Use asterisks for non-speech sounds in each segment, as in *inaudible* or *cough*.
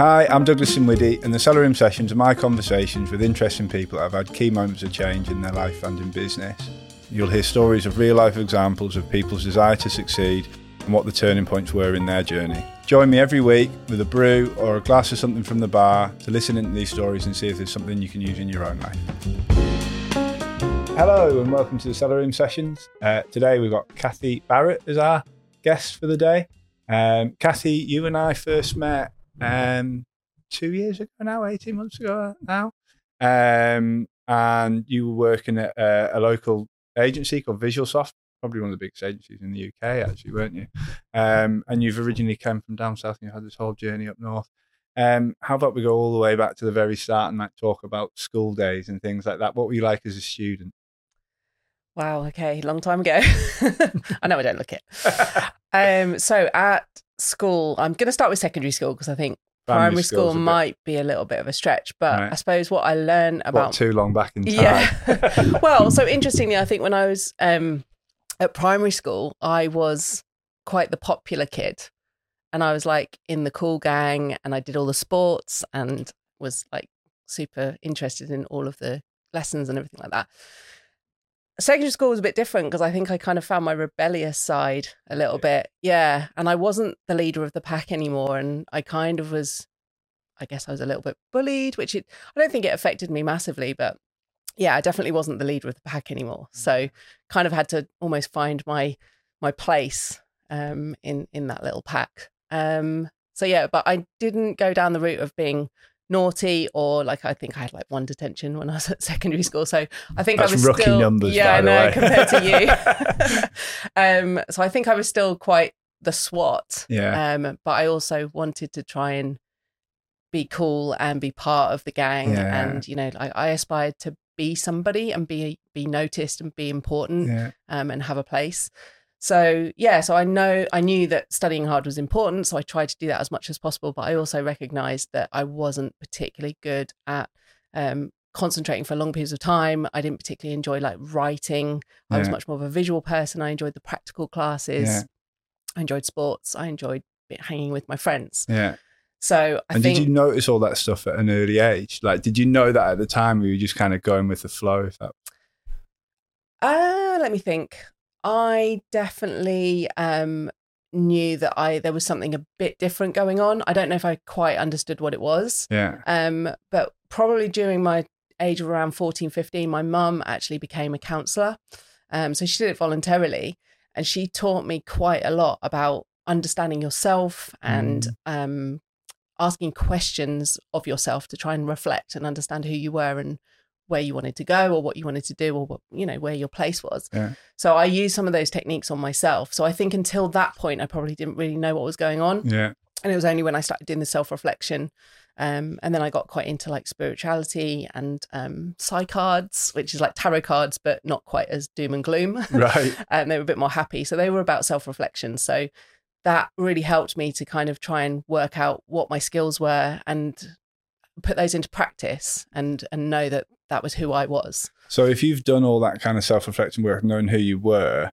Hi, I'm Douglas Sinwiddy, and the Cellar Room Sessions are my conversations with interesting people that have had key moments of change in their life and in business. You'll hear stories of real life examples of people's desire to succeed and what the turning points were in their journey. Join me every week with a brew or a glass of something from the bar to listen into these stories and see if there's something you can use in your own life. Hello, and welcome to the Cellar Room Sessions. Uh, today we've got Kathy Barrett as our guest for the day. Um, Kathy, you and I first met um, two years ago now, 18 months ago now. Um, and you were working at a, a local agency called Visualsoft, probably one of the biggest agencies in the UK, actually, weren't you? Um, and you've originally come from down south and you had this whole journey up north. Um, how about we go all the way back to the very start and like talk about school days and things like that? What were you like as a student? Wow. Okay. Long time ago. *laughs* I know I don't look it. *laughs* um, so at school, I'm going to start with secondary school because I think primary, primary school might bit... be a little bit of a stretch. But right. I suppose what I learned about what, too long back in time. Yeah. *laughs* well, so interestingly, I think when I was um, at primary school, I was quite the popular kid, and I was like in the cool gang, and I did all the sports and was like super interested in all of the lessons and everything like that secondary school was a bit different because I think I kind of found my rebellious side a little bit. Yeah. And I wasn't the leader of the pack anymore. And I kind of was, I guess I was a little bit bullied, which it, I don't think it affected me massively, but yeah, I definitely wasn't the leader of the pack anymore. Mm. So kind of had to almost find my, my place um, in, in that little pack. Um, so yeah, but I didn't go down the route of being naughty or like I think I had like one detention when I was at secondary school. So I think That's I was rookie still numbers, yeah, I know compared to you. *laughs* *laughs* um, so I think I was still quite the swot. Yeah. Um, but I also wanted to try and be cool and be part of the gang, yeah. and you know, I, I aspired to be somebody and be be noticed and be important, yeah. um, and have a place. So yeah, so I know I knew that studying hard was important, so I tried to do that as much as possible. But I also recognised that I wasn't particularly good at um, concentrating for long periods of time. I didn't particularly enjoy like writing. I was much more of a visual person. I enjoyed the practical classes. Yeah. I enjoyed sports. I enjoyed hanging with my friends. Yeah. So I and think, did you notice all that stuff at an early age? Like, did you know that at the time? Or were you just kind of going with the flow? If that. Uh, let me think. I definitely um, knew that I there was something a bit different going on. I don't know if I quite understood what it was. Yeah. Um, but probably during my age of around 14, 15, my mum actually became a counsellor. Um, so she did it voluntarily and she taught me quite a lot about understanding yourself and mm. um, asking questions of yourself to try and reflect and understand who you were and where you wanted to go or what you wanted to do or what you know where your place was. Yeah. so i used some of those techniques on myself. So i think until that point i probably didn't really know what was going on. Yeah. And it was only when i started doing the self-reflection um, and then i got quite into like spirituality and um psi cards which is like tarot cards but not quite as doom and gloom. *laughs* Right. And they were a bit more happy. So they were about self-reflection. So that really helped me to kind of try and work out what my skills were and put those into practice and and know that that was who I was. So if you've done all that kind of self-reflecting work, knowing who you were,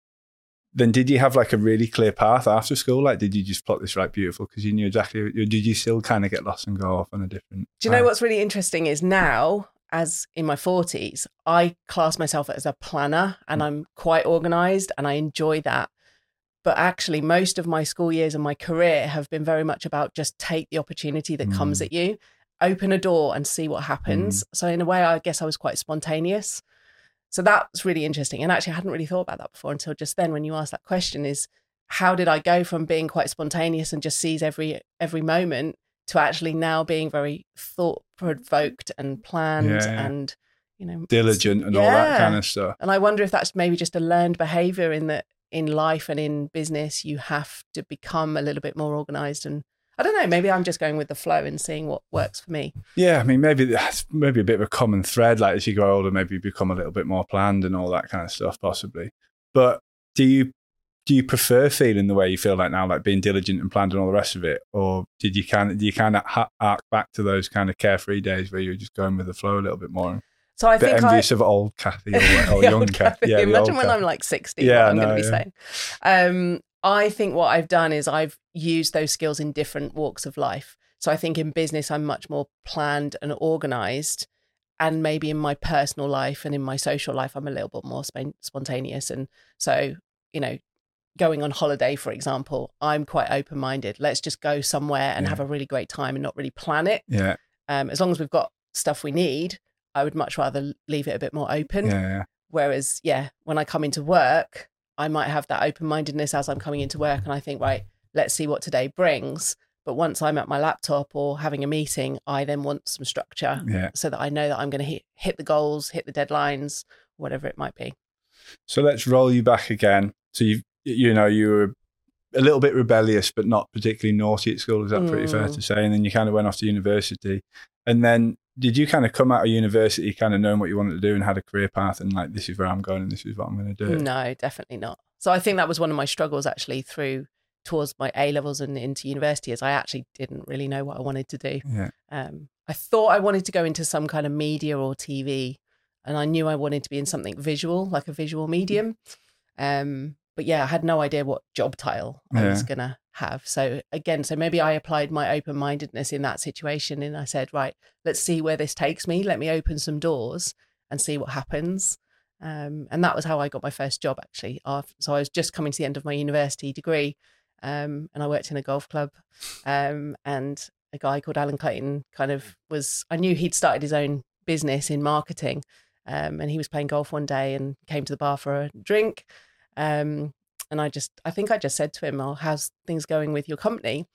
then did you have like a really clear path after school? Like, did you just plot this right beautiful because you knew exactly? Or did you still kind of get lost and go off on a different? Do you know what's really interesting is now, as in my forties, I class myself as a planner and I'm quite organised and I enjoy that. But actually, most of my school years and my career have been very much about just take the opportunity that mm. comes at you open a door and see what happens. Mm. So in a way, I guess I was quite spontaneous. So that's really interesting. And actually, I hadn't really thought about that before until just then when you asked that question is how did I go from being quite spontaneous and just seize every every moment to actually now being very thought provoked and planned yeah, yeah. and you know diligent and yeah. all that kind of stuff. And I wonder if that's maybe just a learned behavior in that in life and in business you have to become a little bit more organized and I don't know. Maybe I'm just going with the flow and seeing what works for me. Yeah, I mean, maybe that's maybe a bit of a common thread. Like as you grow older, maybe you become a little bit more planned and all that kind of stuff, possibly. But do you do you prefer feeling the way you feel like now, like being diligent and planned and all the rest of it, or did you kind of do you kind of arc back to those kind of carefree days where you were just going with the flow a little bit more? So I think I'm envious I, of old Kathy or, or *laughs* young Kathy. Yeah, Imagine when Kathy. I'm like 60, yeah, what I'm no, going to be yeah. saying. Um, I think what I've done is I've used those skills in different walks of life. So I think in business, I'm much more planned and organized. And maybe in my personal life and in my social life, I'm a little bit more sp- spontaneous. And so, you know, going on holiday, for example, I'm quite open minded. Let's just go somewhere and Yeah. have a really great time and not really plan it. Yeah, Um, as long as we've got stuff we need, I would much rather leave it a bit more open. yeah, yeah. Whereas, yeah, when I come into work, I might have that open mindedness as I'm coming into work and I think, right, let's see what today brings. But once I'm at my laptop or having a meeting, I then want some structure yeah. so that I know that I'm going to hit, hit the goals, hit the deadlines, whatever it might be. So let's roll you back again. So you you know you were a little bit rebellious, but not particularly naughty at school. Is that pretty fair Mm. to say? And then you kind of went off to university, and then did you kind of come out of university kind of knowing what you wanted to do and had a career path and like this is where I'm going and this is what I'm going to do? No, definitely not. So I think that was one of my struggles actually through towards my A levels and into university is I actually didn't really know what I wanted to do. Yeah, Um, I thought I wanted to go into some kind of media or TV, and I knew I wanted to be in something visual, like a visual medium. Um, but yeah, I had no idea what job title I was gonna have. So again, so maybe I applied my open mindedness in that situation, and I said, right, let's see where this takes me. Let me open some doors and see what happens. Um, and that was how I got my first job actually. So I was just coming to the end of my university degree, um, and I worked in a golf club. Um, and a guy called Alan Clayton kind of was. I knew he'd started his own business in marketing, um, and he was playing golf one day and came to the bar for a drink. Um, and I just, I think I just said to him, "Oh, how's things going with your company?"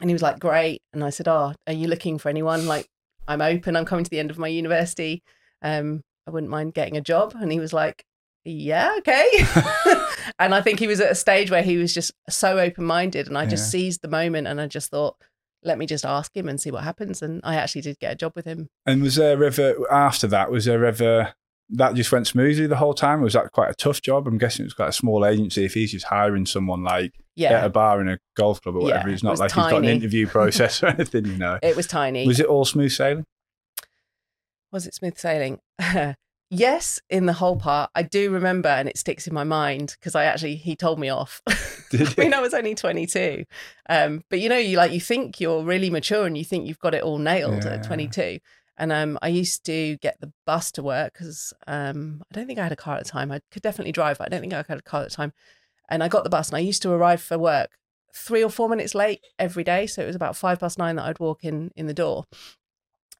And he was like, "Great." And I said, "Oh, are you looking for anyone? Like, I'm open. I'm coming to the end of my university. Um, I wouldn't mind getting a job." And he was like, "Yeah, okay." *laughs* *laughs* and I think he was at a stage where he was just so open minded, and I just Yeah. seized the moment, and I just thought, "Let me just ask him and see what happens." And I actually did get a job with him. And was there ever after that? Was there ever that just went smoothly the whole time? Was that quite a tough job? I'm guessing it's quite a small agency. If he's just hiring someone like yeah. at a bar in a golf club or Yeah, whatever, it's not was like he's got an interview *laughs* process or anything, you know. it was tiny. Was it all smooth sailing? was it smooth sailing? *laughs* yes, in the whole part. I do remember, and it sticks in my mind because I actually he told me off. Did *laughs* I mean, I was only twenty two, um, but you know, you like you think you're really mature and you think you've got it all nailed Yeah. at twenty two. And um, I used to get the bus to work because um, I don't think I had a car at the time. I could definitely drive, but I don't think I had a car at the time. And I got the bus, and I used to arrive for work three or four minutes late every day. So it was about five past nine that I'd walk in in the door.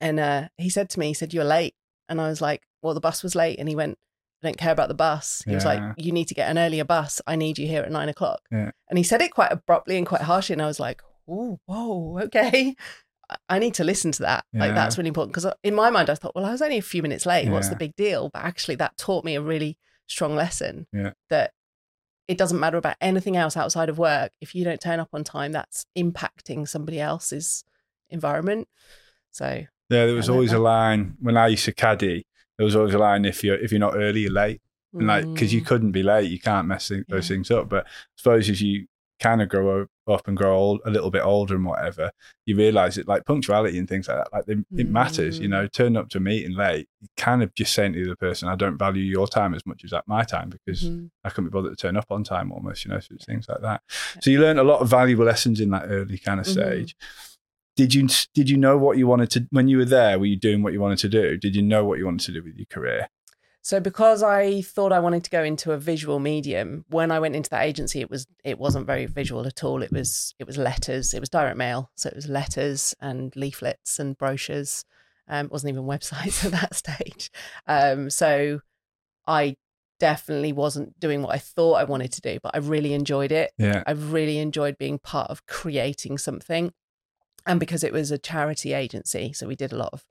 And uh, he said to me, he said, "You're late," and I was like, "Well, the bus was late." And he went, "I don't care about the bus." He was like, "You need to get an earlier bus. I need you here at nine o'clock." Yeah. And he said it quite abruptly and quite harshly, and I was like, "Oh, whoa, *laughs* okay." I- need to listen to that. Like that's really important because in my mind I thought, well, I was only a few minutes late. What's the big deal? But actually, that taught me a really strong lesson. Yeah. That it doesn't matter about anything else outside of work. If you don't turn up on time, that's impacting somebody else's environment. So Yeah, there was always a line when I used to caddy. There was always a line if you're if you're not early, you're late. And like because you mm, couldn't be late, you can't mess th- those Yeah. things up. But I suppose as you kind of grow up and grow old, a little bit older and whatever, you realise it like punctuality and things like that, like they, it matters. You Mm. know, turn up to a meeting late, kind of just saying to the other person, "I don't value your time as much as that my time because mhm. I couldn't be bothered to turn up on time almost." You know, so it's things like that. So you learn a lot of valuable lessons in that early kind of Mhm. stage. Did you did you know what you wanted to when you were there? Were you doing what you wanted to do? Did you know what you wanted to do with your career? So because I thought I wanted to go into a visual medium, when I went into that agency, it was it wasn't very visual at all. It was it was letters. It was direct mail, so it was letters and leaflets and brochures. Um, it wasn't even *laughs* websites at that stage. Um, so I definitely wasn't doing what I thought I wanted to do, but I really enjoyed it. Yeah, I really enjoyed being part of creating something. And because it was a charity agency, so we did a lot of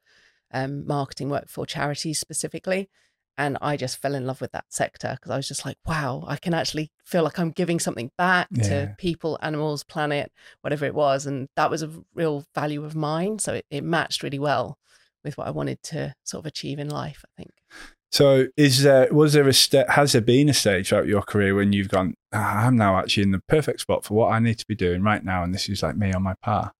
um, marketing work for charities specifically. And I just fell in love with that sector because I was just like, wow, I can actually feel like I'm giving something back Yeah. to people, animals, planet, whatever it was. And that was a real value of mine. So it, it matched really well with what I wanted to sort of achieve in life, I think. So, is there was there a st- has there been a stage throughout your career when you've gone, ah, I'm now actually in the perfect spot for what I need to be doing right now, and this is like me on my par.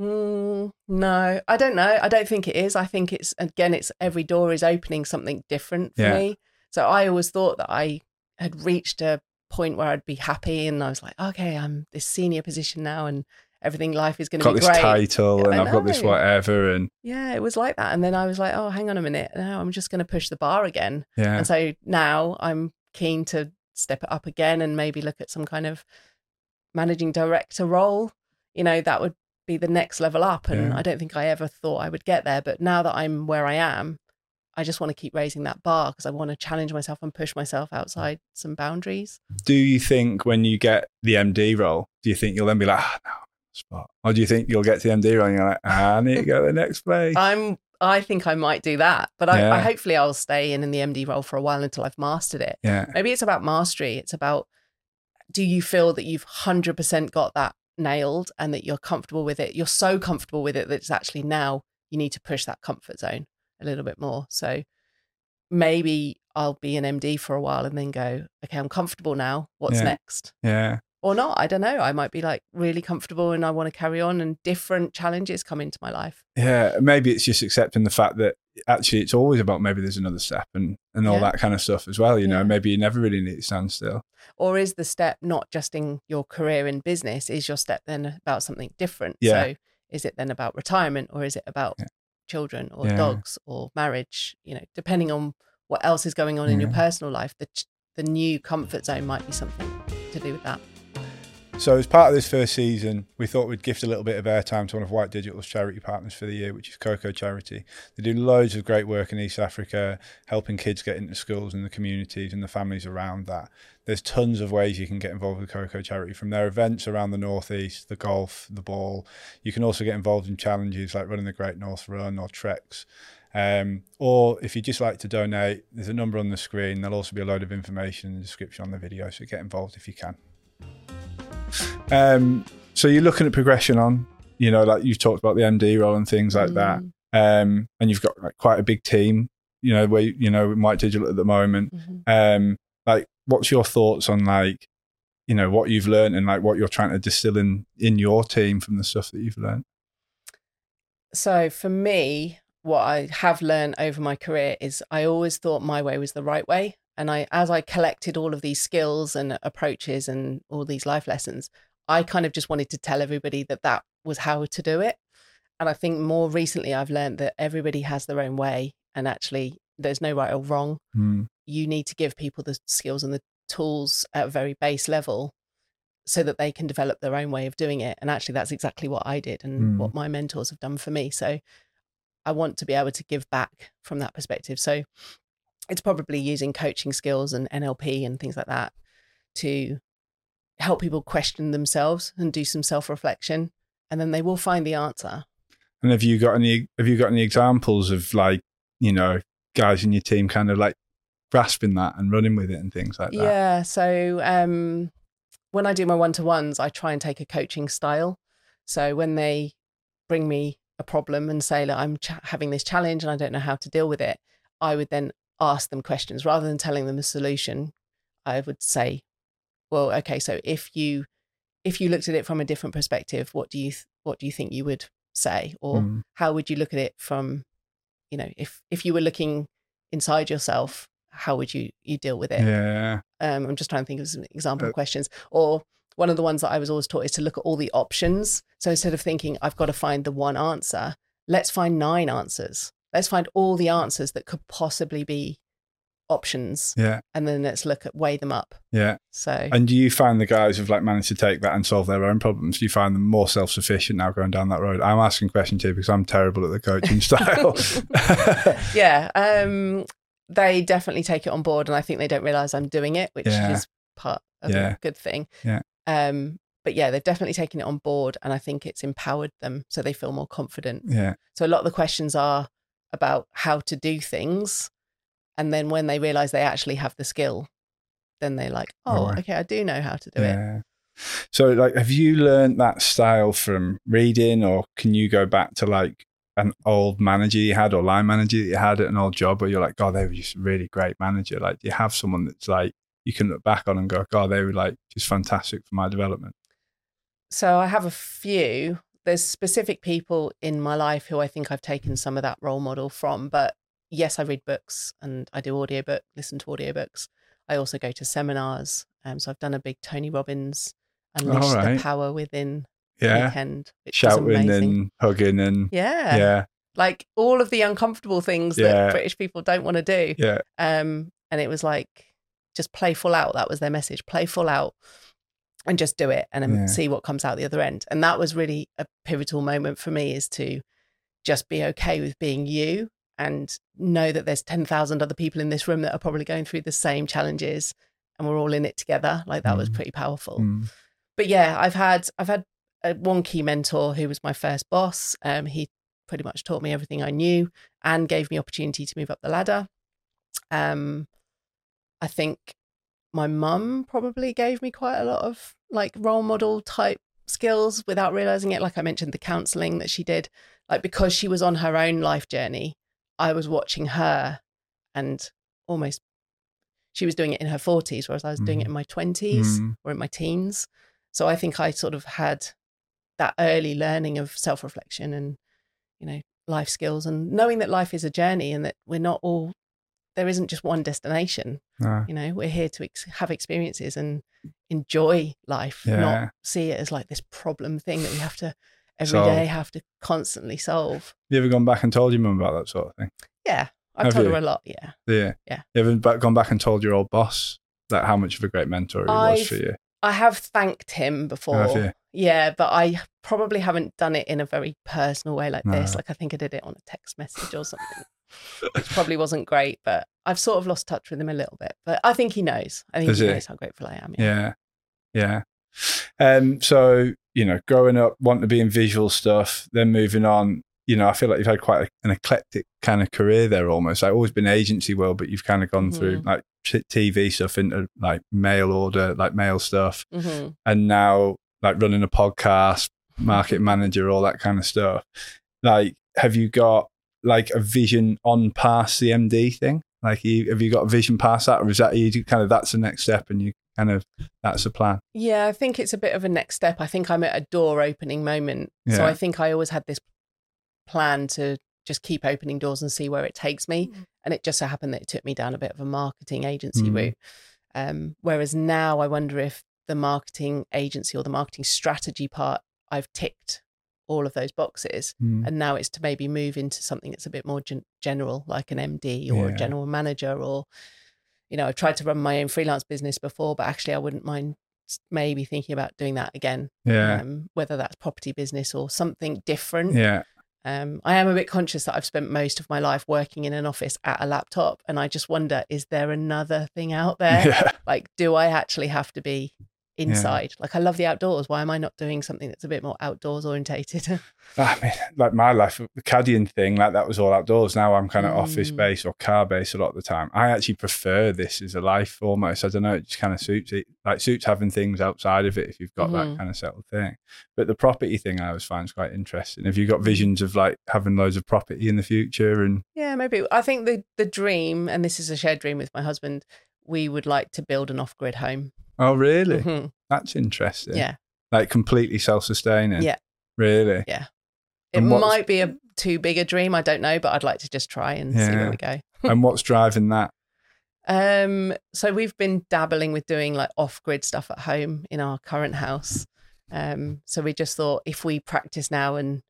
Mm, no, I don't know. I don't think it is. I think it's again, it's every door is opening something different for Yeah. me. So I always thought that I had reached a point where I'd be happy, and I was like, okay, I'm this senior position now, and everything life is going to got be this great. title Yeah, and I've got this whatever and Yeah, it was like that. And then I was like, oh, hang on a minute. now I'm just going to push the bar again. yeah And so now I'm keen to step it up again and maybe look at some kind of managing director role. You know, that would be the next level up. And Yeah. I don't think I ever thought I would get there. But now that I'm where I am, I just want to keep raising that bar because I want to challenge myself and push myself outside some boundaries. do you think when you get the MD role, do you think you'll then be like, ah, no, spot? Or do you think you'll get to the MD role and you're like, ah, I need to go to the next place? I'm I think I might do that, but I, Yeah. I hopefully I'll stay in in the MD role for a while until I've mastered it. yeah. Maybe it's about mastery. It's about do you feel that you've 100% got that nailed and that you're comfortable with it? You're so comfortable with it that it's actually now you need to push that comfort zone a little bit more. So maybe I'll be an MD for a while and then go, okay, I'm comfortable now. What's Yeah. next? Yeah. Or not. I don't know. I might be like really comfortable and I want to carry on and different challenges come into my life. Yeah. Maybe it's just accepting the fact that actually it's always about maybe there's another step and, and all Yeah. that kind of stuff as well. You know, maybe you never really need to stand still. Or is the step not just in your career in business? Is your step then about something different? Yeah. So is it then about retirement or is it about Yeah. children or Yeah. dogs or marriage? You know, depending on what else is going on in your personal life, the the new comfort zone might be something to do with that. So, as part of this first season, we thought we'd gift a little bit of airtime to one of White Digital's charity partners for the year, which is Coco Charity. They do loads of great work in East Africa, helping kids get into schools and the communities and the families around that. There's tons of ways you can get involved with Coco Charity, from their events around the Northeast, the golf, the ball. You can also get involved in challenges like running the Great North Run or treks. Um, or if you just like to donate, there's a number on the screen. There'll also be a load of information in the description on the video, so get involved if you can. Um, so you're looking at progression on, you know, like you've talked about the MD role and things like that. Mm, Um, and you've got like quite a big team, you know, where you know, with White Digital at the moment. mhm. Um, like, what's your thoughts on like, you know, what you've learned and like what you're trying to distill in in your team from the stuff that you've learned? So for me, what I have learned over my career is I always thought my way was the right way. And I, as I collected all of these skills and approaches and all these life lessons, I kind of just wanted to tell everybody that that was how to do it. And I think more recently, I've learned that everybody has their own way, and actually, there's no right or wrong. Mm, You need to give people the skills and the tools at a very base level so that they can develop their own way of doing it. And actually, that's exactly what I did and Mm. what my mentors have done for me. So I want to be able to give back from that perspective. So it's probably using coaching skills and NLP and things like that to help people question themselves and do some self reflection. And then they will find the answer. And have you got any? Have you got any examples of like, you know, guys in your team kind of like grasping that and running with it and things like that? Yeah. So um, when I do my one to ones, I try and take a coaching style. So when they bring me a problem and say, Look, I'm ch- having this challenge and I don't know how to deal with it, I would then ask them questions rather than telling them a solution. I would say, Well, okay, so if you if you looked at it from a different perspective, what do you th- what do you think you would say, or Mm. how would you look at it from, you know, if if you were looking inside yourself, how would you you deal with it? Yeah. um, I'm just trying to think of some example Uh, questions. Or one of the ones that I was always taught is to look at all the options. So instead of thinking I've got to find the one answer, let's find nine answers. Let's find all the answers that could possibly be options, Yeah. and then let's look at weigh them up. Yeah. So And do you find the guys who've like managed to take that and solve their own problems? Do you find them more self sufficient now going down that road? I'm asking questions here because I'm terrible at the coaching *laughs* style. *laughs* yeah, um, they definitely take it on board, and I think they don't realize I'm doing it, which Yeah. is part of Yeah. a good thing. Yeah. Um, but yeah, they've definitely taken it on board, and I think it's empowered them so they feel more confident. yeah. So a lot of the questions are about how to do things, and then when they realize they actually have the skill, then they're like, "Oh, Right. okay, I do know how to do it." So, like, have you learned that style from reading, or can you go back to like an old manager you had or line manager that you had at an old job where you're like, God, they were just a really great manager? Like, do you have someone that's like you can look back on and go, God, they were like just fantastic for my development? So I have a few. There's specific people in my life who I think I've taken some of that role model from. But yes, I read books and I do audiobook, listen to audiobooks. I also go to seminars. Um, so I've done a big Tony Robbins Unleash right. the Power Within Yeah. weekend. Shouting and hugging and yeah. yeah, like all of the uncomfortable things Yeah. that British people don't want to do. yeah, Um, and it was like just play full out. That was their message: play full out and just do it, and Yeah. see what comes out the other end. And that was really a pivotal moment for me: is to just be okay with being you and know that there's ten thousand other people in this room that are probably going through the same challenges, and we're all in it together. Like that was Mm. pretty powerful Mm. but yeah, I've had I've had a, one key mentor who was my first boss. Um, he pretty much taught me everything I knew and gave me opportunity to move up the ladder. Um, I think my mum probably gave me quite a lot of like role model type skills without realizing it. Like I mentioned, the counseling that she did, like because she was on her own life journey, I was watching her and almost she was doing it in her 40s, whereas I was doing it in my 20s Mm. or in my teens. So I think I sort of had that early learning of self reflection and, you know, life skills and knowing that life is a journey and that we're not all, there isn't just one destination. No. You know, we're here to ex- have experiences and enjoy life, Yeah. not see it as like this problem thing that we have to every day have to constantly solve. You ever gone back and told your mum about that sort of thing? Yeah. I've Have told you? her a lot. Yeah. Yeah. Yeah. You ever gone back and told your old boss that how much of a great mentor he was I've- for you? I have thanked him before. Have? Yeah, but I probably haven't done it in a very personal way like this. Like I think I did it on a text message or something, *laughs* which probably wasn't great. But I've sort of lost touch with him a little bit. But I think he knows. I think Does he he? knows how grateful I am. Yeah. Yeah. Um, so, you know, growing up, wanting to be in visual stuff, then moving on, you know, I feel like you've had quite a, an eclectic kind of career there almost. I've like always been agency world, but you've kind of gone through Mhm. like TV stuff into like mail order, like mail stuff, hmm and now like running a podcast, market manager, all that kind of stuff. Like, have you got like a vision on past the MD thing? Like, you, have you got a vision past that, or is that you kind of that's the next step, and you kind of that's the plan? Yeah, I think it's a bit of a next step. I think I'm at a door opening moment. So I think I always had this plan to just keep opening doors and see where it takes me. And it just so happened that it took me down a bit of a marketing agency Mm. route. Um, whereas now I wonder if the marketing agency or the marketing strategy part, I've ticked all of those boxes. Mm. And now it's to maybe move into something that's a bit more gen- general, like an MD or Yeah. a general manager, or, you know, I've tried to run my own freelance business before, but actually I wouldn't mind maybe thinking about doing that again, Yeah, um, whether that's property business or something different. yeah, Um, I am a bit conscious that I've spent most of my life working in an office at a laptop, and I just wonder: is there another thing out there? *laughs* yeah. Like, do I actually have to be inside? Like, I love the outdoors. Why am I not doing something that's a bit more outdoors orientated? *laughs* I mean, like my life, the caddying thing, like that was all outdoors. Now I'm kind of office Mm. based or car based a lot of the time. I actually prefer this as a life almost. I don't know, it just kind of suits it. Like suits having things outside of it if you've got that Mhm. kind of settled thing. But the property thing I always find is quite interesting. Have you Mm. got visions of like having loads of property in the future? And yeah, maybe. I think the the dream, and this is a shared dream with my husband, we would like to build an off grid home. Oh, really? Mhm. That's interesting. Yeah, Like completely self sustaining. Yeah. Really? Yeah. It might be a too big a dream. I don't know, but I'd like to just try and see where we go. and what's driving that? *laughs* Um, so we've been dabbling with doing like off-grid stuff at home in our current house. Um, so we just thought if we practice now and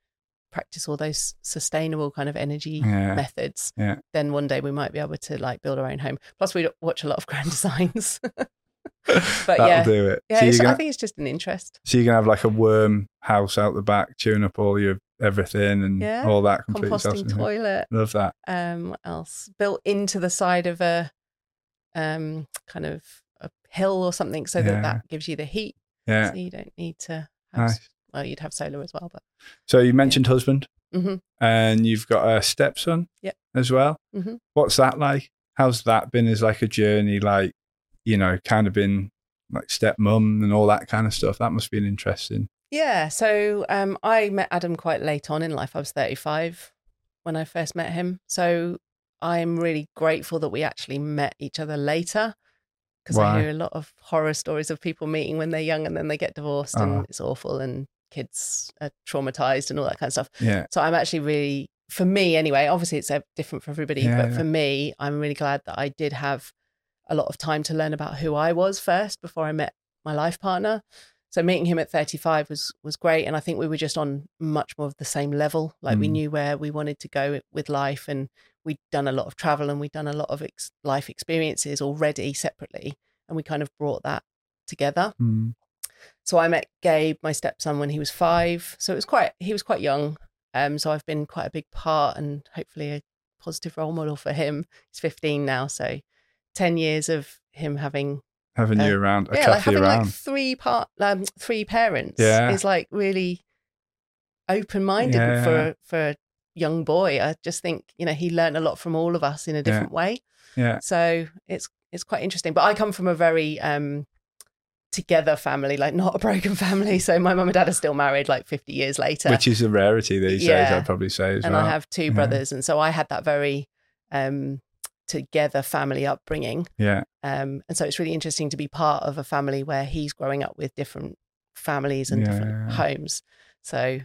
practice all those sustainable kind of energy Yeah. methods, Yeah. then one day we might be able to like build our own home. Plus, we watch a lot of grand *laughs* designs. *laughs* That'll yeah. do it. yeah, so, it's, you're I think it's just an interest. so you're gonna have like a worm house out the back, chewing up all your everything and Yeah. all that completely Composting toilet. Love that. Um, what else? Built into the side of a um kind of a hill or something, so Yeah. that that gives you the heat. Yeah. So you don't need to have, Nice. well, you'd have solar as well, but So you mentioned husband, Mhm. and you've got a stepson Yep. as well. Mhm. What's that like? How's that been as like a journey? Like, you know, kind of been like stepmom and all that kind of stuff. That must be an interesting. yeah. So um, I met Adam quite late on in life. I was 35 when I first met him. So I'm really grateful that we actually met each other later because I hear a lot of horror stories of people meeting when they're young and then they get divorced Oh. and it's awful and kids are traumatized and all that kind of stuff. Yeah. So I'm actually really, for me anyway, obviously it's uh, different for everybody, Yeah, but yeah. for me, I'm really glad that I did have a lot of time to learn about who I was first before I met my life partner. so meeting him at 35 was was great and i think we were just on much more of the same level like we Mm. knew where we wanted to go with life and we'd done a lot of travel and we'd done a lot of ex- life experiences already separately and we kind of brought that together Mm. so i met gabe my stepson when he was five so it was quite he was quite young um so i've been quite a big part and hopefully a positive role model for him he's 15 now so 10 years of him having Having Uh, you around, a yeah, like having around. like three part, um, three parents Yeah. is like really open minded Yeah. for for a young boy. I just think you know he learned a lot from all of us in a different way. yeah. So it's it's quite interesting. But I come from a very um together family, like not a broken *laughs* family. So my mum and dad are still married, like fifty years later, Which is a rarity these days, I'd probably say as and well. I have two Yeah. brothers, and so I had that very um together family upbringing. yeah. Um, and so it's really interesting to be part of a family where he's growing up with different families and different homes. So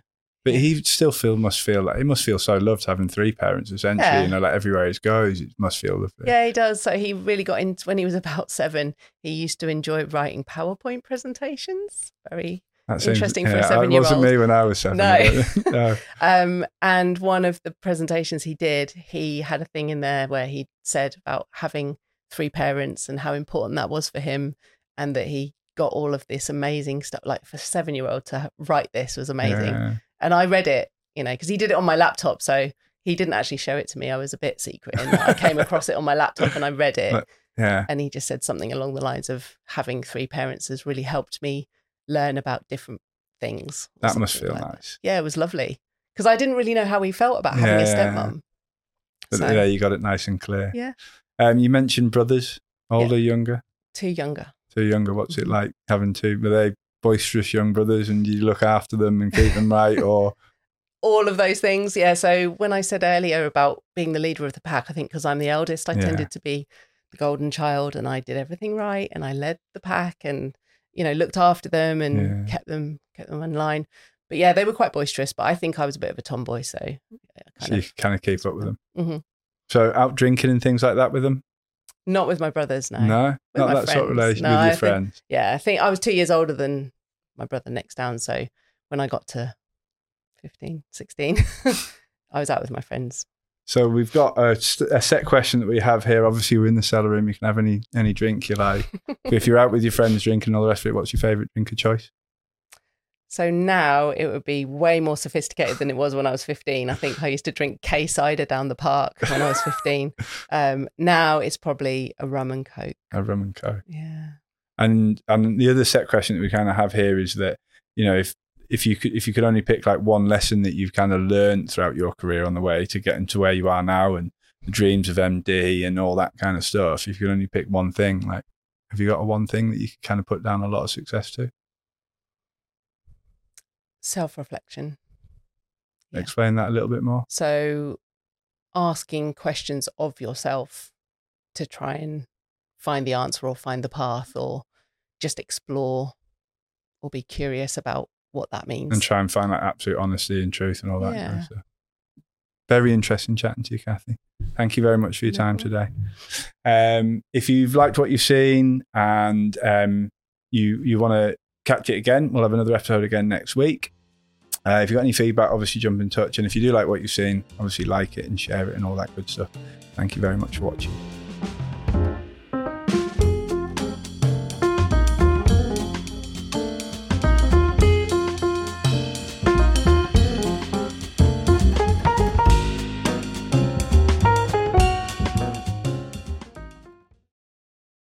But he still feel must feel like he must feel so loved having three parents essentially. Yeah. You know, like everywhere he goes, it must feel lovely. yeah, he does. So he really got into when he was about seven. He used to enjoy writing PowerPoint presentations. Very That Interesting for a seven year old. It wasn't me when I was seven. No. but- *laughs* no. Um, and one of the presentations he did, he had a thing in there where he said about having three parents and how important that was for him, and that he got all of this amazing stuff. Like for a seven year old to write this was amazing. Yeah. And I read it, you know, because he did it on my laptop. So he didn't actually show it to me. I was a bit secret in that I came across it on my laptop and I read it. *laughs* But- Yeah. And he just said something along the lines of having three parents has really helped me learn about different things. That must feel like nice. yeah, it was lovely because I didn't really know how he felt about having a stepmom. But So, yeah, you got it nice and clear. Yeah. Um, you mentioned brothers, older, younger. two younger. Two younger. What's it Mhm. like having two? Were they boisterous young brothers, and you look after them and keep them right, or *laughs* All of those things. Yeah. So when I said earlier about being the leader of the pack, I think because I'm the eldest, I Yeah. tended to be the golden child and I did everything right and I led the pack and, you know, looked after them and Yeah. kept them kept them in line. But yeah, they were quite boisterous, but I think I was a bit of a tomboy. So yeah, so kind you of kind of keep up with them? Mhm. So out drinking and things like that with them? not with my brothers, no. No, With not that sort of relationship No, with I your think- friends. Yeah, I think I was two years older than my brother next down. So when I got to 15, 16, *laughs* I was out with my friends. So we've got a, a set question that we have here. Obviously, we're in the cellar room. You can have any any drink you like. But if you're out with your friends drinking all the rest of it, what's your favourite drink of choice? So now it would be way more sophisticated than it was when I was 15. I think I used to drink K cider down the park when I was 15. *laughs* Um, now it's probably a rum and coke. A rum and coke. Yeah. And and the other set question that we kind of have here is that you know if if you could if you could only pick like one lesson that you've kind of learned throughout your career on the way to getting to where you are now and the dreams of MD and all that kind of stuff, if you could only pick one thing, like have you got a one thing that you could kind of put down a lot of success to? Self reflection. Yeah. Explain that a little bit more. So asking questions of yourself to try and find the answer or find the path or just explore or be curious about what that means. and try and find that absolute honesty and truth and all that Yeah. stuff. Very interesting chatting to you, Kathy. Thank you very much for your No time problem. today. Um, if you've liked what you've seen and um, you you want to catch it again, we'll have another episode again next week. Uh, if you've got any feedback, obviously jump in touch. And if you do like what you've seen, obviously like it and share it and all that good stuff. Thank you very much for watching.